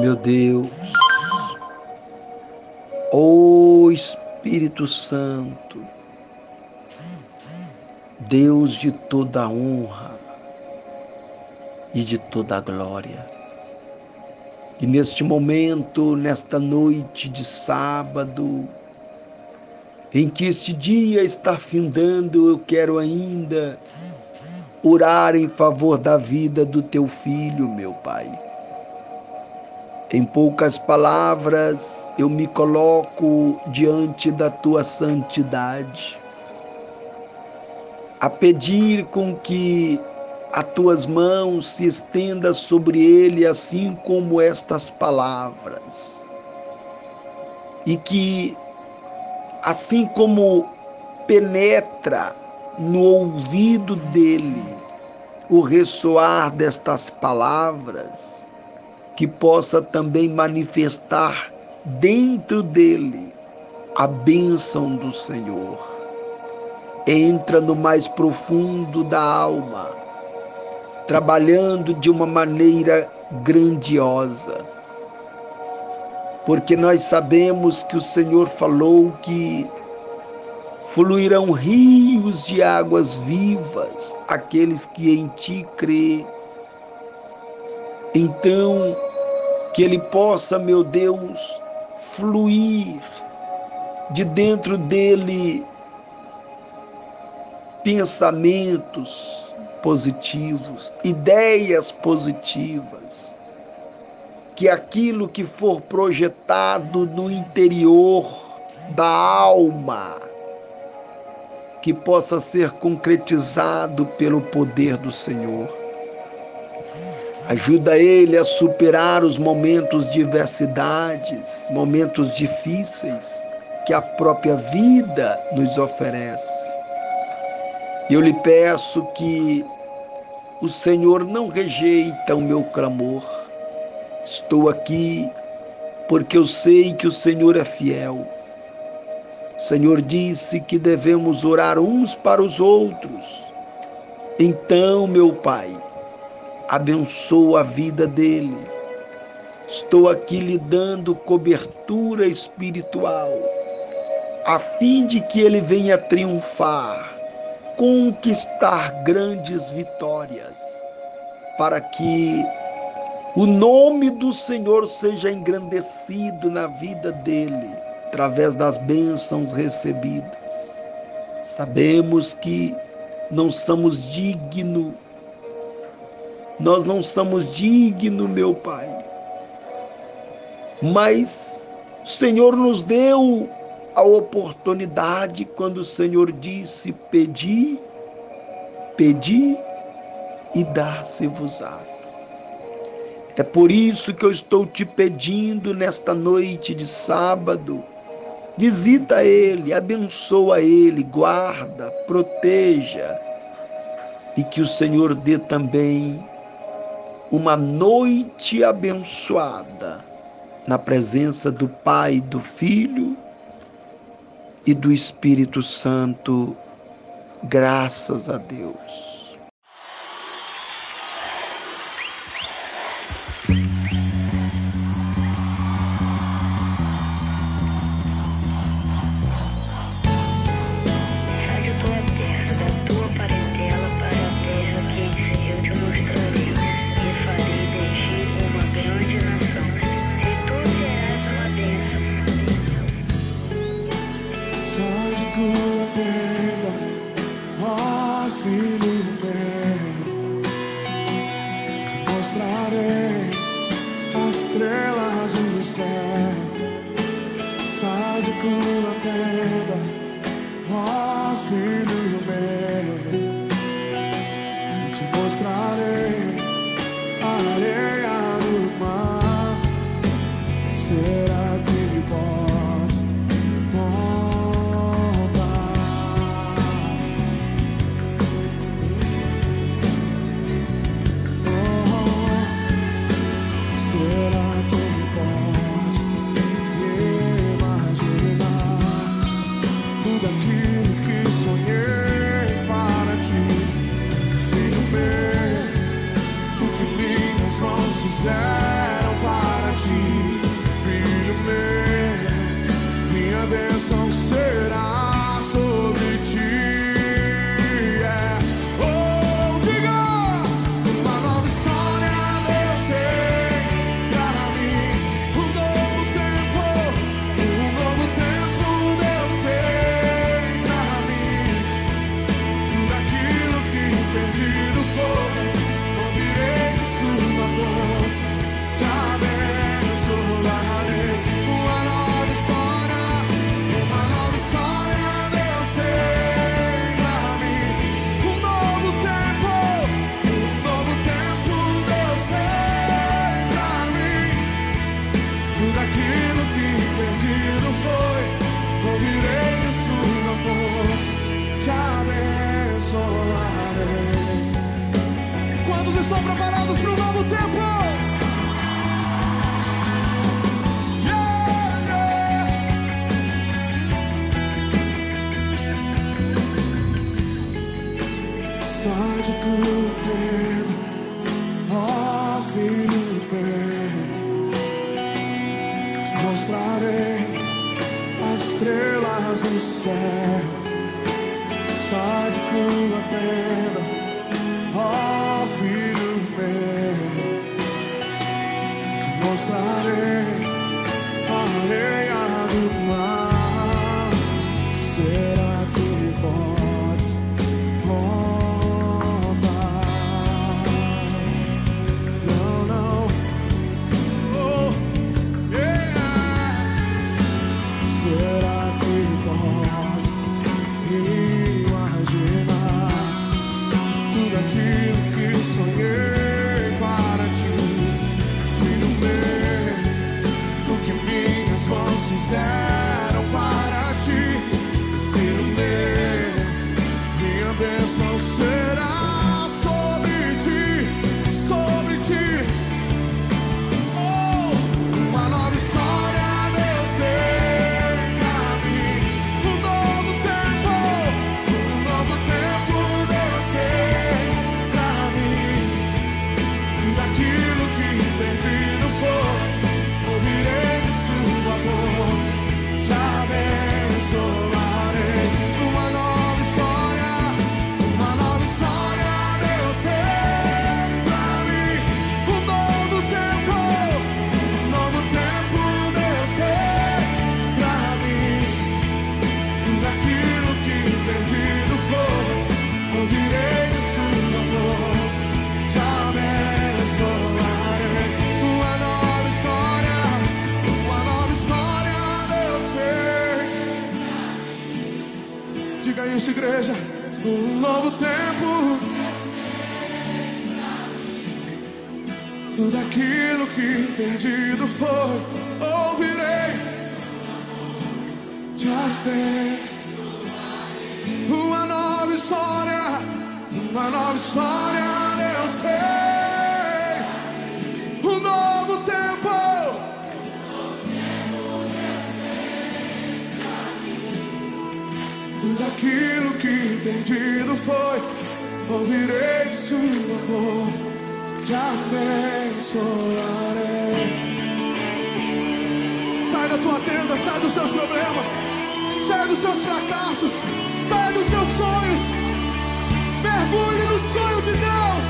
meu Deus, ó Espírito Santo, Deus de toda honra e de toda glória. E neste momento, nesta noite de sábado, em que este dia está findando, eu quero ainda orar em favor da vida do teu filho, meu Pai. Em poucas palavras, eu me coloco diante da tua santidade, a pedir com que as tuas mãos se estenda sobre ele, assim como estas palavras, e que, assim como penetra no ouvido dele o ressoar destas palavras, que possa também manifestar dentro dele a bênção do Senhor. Entra no mais profundo da alma, trabalhando de uma maneira grandiosa. Porque nós sabemos que o Senhor falou que fluirão rios de águas vivas aqueles que em ti crê. Então, que ele possa, meu Deus, fluir de dentro dele pensamentos positivos, ideias positivas, que aquilo que for projetado no interior da alma, que possa ser concretizado pelo poder do Senhor Ajuda ele a superar os momentos de adversidades, momentos difíceis que a própria vida nos oferece. Eu lhe peço que o Senhor não rejeita o meu clamor. Estou aqui porque eu sei que o Senhor é fiel. O Senhor disse que devemos orar uns para os outros. Então, meu Pai, abençoa a vida dele. Estou aqui lhe dando cobertura espiritual, a fim de que ele venha triunfar, conquistar grandes vitórias, para que o nome do Senhor seja engrandecido na vida dele, através das bênçãos recebidas. Sabemos que não somos dignos nós não somos dignos, meu Pai. Mas o Senhor nos deu a oportunidade quando o Senhor disse: Pedi, pedi e dar-se-vos-á. É por isso que eu estou te pedindo nesta noite de sábado. Visita Ele, abençoa Ele, guarda, proteja e que o Senhor dê também uma noite abençoada na presença do Pai, do Filho e do Espírito Santo. Graças a Deus. school. Céu, sai de tua tenda, ó filho meu, te mostrarei a areia do mar. Será que podes the Tudo aquilo que perdido foi, ouvirei. Te Uma nova história, uma nova história, eu sei. Um novo tempo. daquilo que perdido foi, ouvirei de sua boca, te abençoarei. Sai da tua tenda, sai dos seus problemas, sai dos seus fracassos, sai dos seus sonhos, mergulhe no sonho de Deus.